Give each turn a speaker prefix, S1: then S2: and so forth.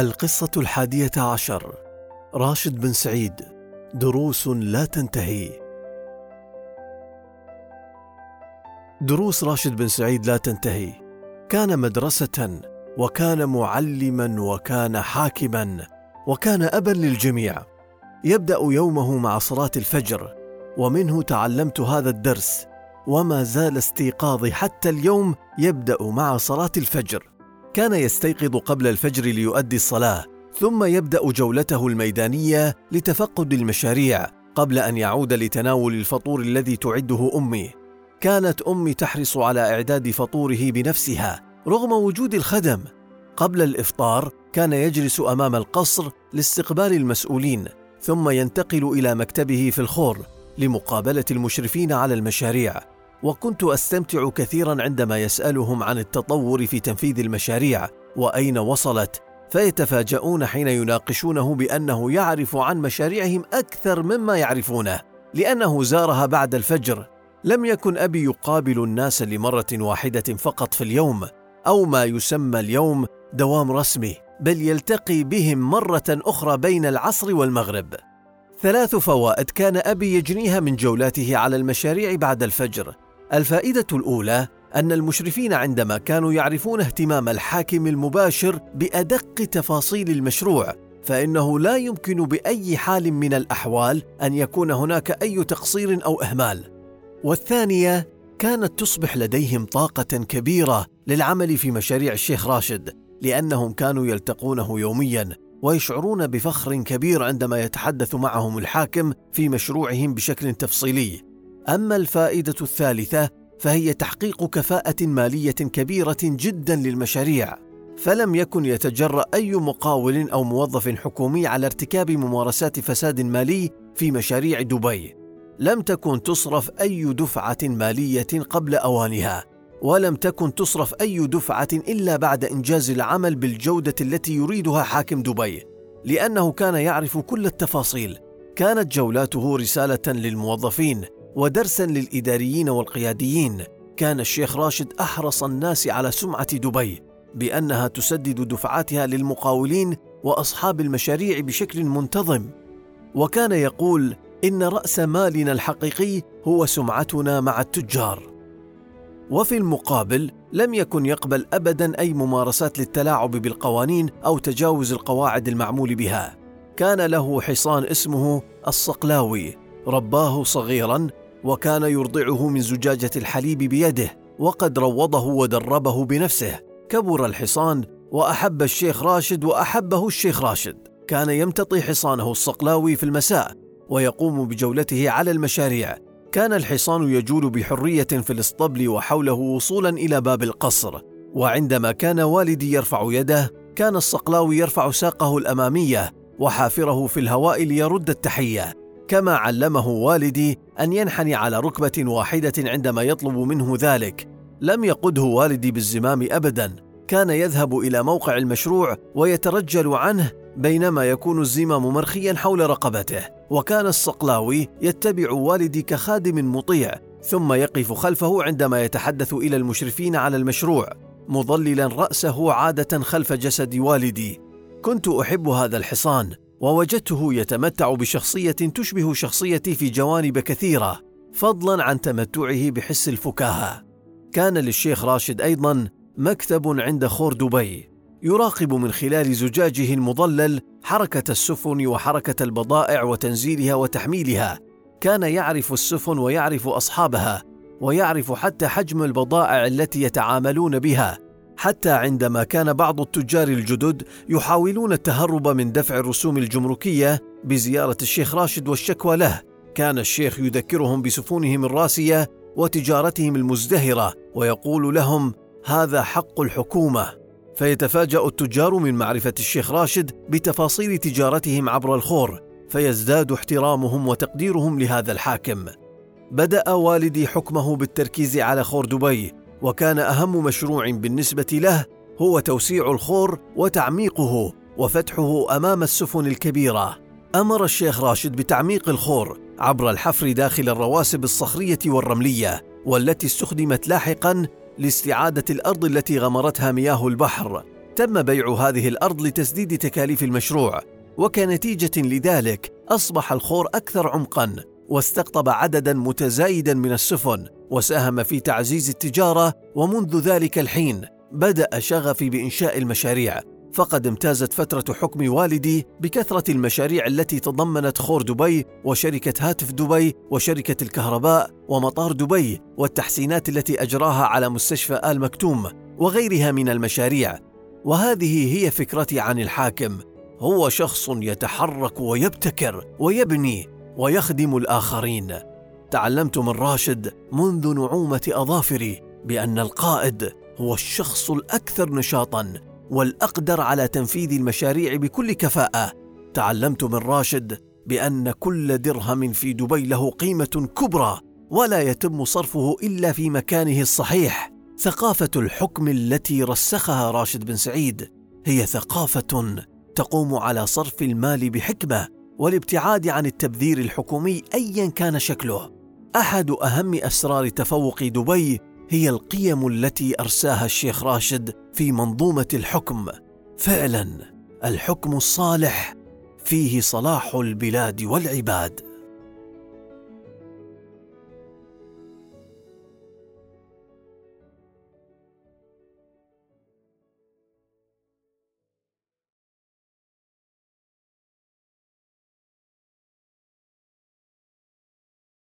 S1: القصة الحادية عشر. راشد بن سعيد. دروس لا تنتهي. دروس راشد بن سعيد لا تنتهي. كان مدرسة وكان معلما وكان حاكما وكان أبا للجميع. يبدأ يومه مع صلاة الفجر ومنه تعلمت هذا الدرس. وما زال استيقاظي حتى اليوم يبدأ مع صلاة الفجر. كان يستيقظ قبل الفجر ليؤدي الصلاة ثم يبدأ جولته الميدانية لتفقد المشاريع قبل أن يعود لتناول الفطور الذي تعده أمي. كانت أمي تحرص على إعداد فطوره بنفسها رغم وجود الخدم. قبل الإفطار كان يجلس أمام القصر لاستقبال المسؤولين ثم ينتقل إلى مكتبه في الخور لمقابلة المشرفين على المشاريع. وكنت أستمتع كثيرا عندما يسألهم عن التطور في تنفيذ المشاريع وأين وصلت فيتفاجؤون حين يناقشونه بأنه يعرف عن مشاريعهم أكثر مما يعرفونه لأنه زارها بعد الفجر. لم يكن أبي يقابل الناس لمرة واحدة فقط في اليوم أو ما يسمى اليوم دوام رسمي بل يلتقي بهم مرة أخرى بين العصر والمغرب. ثلاث فوائد كان أبي يجنيها من جولاته على المشاريع بعد الفجر. الفائدة الأولى أن المشرفين عندما كانوا يعرفون اهتمام الحاكم المباشر بأدق تفاصيل المشروع فإنه لا يمكن بأي حال من الأحوال أن يكون هناك أي تقصير أو إهمال. والثانية كانت تصبح لديهم طاقة كبيرة للعمل في مشاريع الشيخ راشد لأنهم كانوا يلتقونه يوميا ويشعرون بفخر كبير عندما يتحدث معهم الحاكم في مشروعهم بشكل تفصيلي. أما الفائدة الثالثة فهي تحقيق كفاءة مالية كبيرة جدا للمشاريع فلم يكن يتجرأ أي مقاول أو موظف حكومي على ارتكاب ممارسات فساد مالي في مشاريع دبي. لم تكن تصرف أي دفعة مالية قبل أوانها ولم تكن تصرف أي دفعة إلا بعد إنجاز العمل بالجودة التي يريدها حاكم دبي لأنه كان يعرف كل التفاصيل. كانت جولاته رسالة للموظفين ودرسا للإداريين والقياديين كان الشيخ راشد أحرص الناس على سمعة دبي بأنها تسدد دفعاتها للمقاولين وأصحاب المشاريع بشكل منتظم. وكان يقول إن رأس مالنا الحقيقي هو سمعتنا مع التجار. وفي المقابل لم يكن يقبل ابدا أي ممارسات للتلاعب بالقوانين أو تجاوز القواعد المعمول بها. كان له حصان اسمه الصقلاوي رباه صغيرا وكان يرضعه من زجاجة الحليب بيده وقد روضه ودربه بنفسه. كبر الحصان وأحب الشيخ راشد وأحبه الشيخ راشد. كان يمتطي حصانه الصقلاوي في المساء ويقوم بجولته على المشاريع. كان الحصان يجول بحرية في الاسطبل وحوله وصولا إلى باب القصر. وعندما كان والدي يرفع يده كان الصقلاوي يرفع ساقه الأمامية وحافره في الهواء ليرد التحية. كما علمه والدي أن ينحني على ركبة واحدة عندما يطلب منه ذلك. لم يقده والدي بالزمام ابدا. كان يذهب إلى موقع المشروع ويترجل عنه بينما يكون الزمام مرخيا حول رقبته. وكان الصقلاوي يتبع والدي كخادم مطيع ثم يقف خلفه عندما يتحدث إلى المشرفين على المشروع مظللا رأسه عادة خلف جسد والدي. كنت أحب هذا الحصان. ووجدته يتمتع بشخصية تشبه شخصيتي في جوانب كثيرة فضلا عن تمتعه بحس الفكاهة. كان للشيخ راشد أيضا مكتب عند خور دبي يراقب من خلال زجاجه المظلل حركة السفن وحركة البضائع وتنزيلها وتحميلها. كان يعرف السفن ويعرف أصحابها ويعرف حتى حجم البضائع التي يتعاملون بها. حتى عندما كان بعض التجار الجدد يحاولون التهرب من دفع الرسوم الجمركية بزيارة الشيخ راشد والشكوى له. كان الشيخ يذكرهم بسفونهم الراسية وتجارتهم المزدهرة ويقول لهم هذا حق الحكومة. فيتفاجأ التجار من معرفة الشيخ راشد بتفاصيل تجارتهم عبر الخور فيزداد احترامهم وتقديرهم لهذا الحاكم. بدأ والدي حكمه بالتركيز على خور دبي وكان أهم مشروع بالنسبة له هو توسيع الخور وتعميقه وفتحه أمام السفن الكبيرة. أمر الشيخ راشد بتعميق الخور عبر الحفر داخل الرواسب الصخرية والرملية والتي استخدمت لاحقا لاستعادة الأرض التي غمرتها مياه البحر. تم بيع هذه الأرض لتسديد تكاليف المشروع وكنتيجة لذلك أصبح الخور أكثر عمقا واستقطب عددا متزايدا من السفن. وساهم في تعزيز التجارة ومنذ ذلك الحين بدأ شغفي بإنشاء المشاريع. فقد امتازت فترة حكم والدي بكثرة المشاريع التي تضمنت خور دبي وشركة هاتف دبي وشركة الكهرباء ومطار دبي والتحسينات التي أجراها على مستشفى آل مكتوم وغيرها من المشاريع. وهذه هي فكرتي عن الحاكم. هو شخص يتحرك ويبتكر ويبني ويخدم الآخرين. تعلمت من راشد منذ نعومة أظافري بأن القائد هو الشخص الأكثر نشاطاً والأقدر على تنفيذ المشاريع بكل كفاءة. تعلمت من راشد بأن كل درهم في دبي له قيمة كبرى ولا يتم صرفه إلا في مكانه الصحيح. ثقافة الحكم التي رسخها راشد بن سعيد هي ثقافة تقوم على صرف المال بحكمة والابتعاد عن التبذير الحكومي ايا كان شكله. أحد أهم أسرار تفوق دبي هي القيم التي أرساها الشيخ راشد في منظومة الحكم. فعلا الحكم الصالح فيه صلاح البلاد والعباد.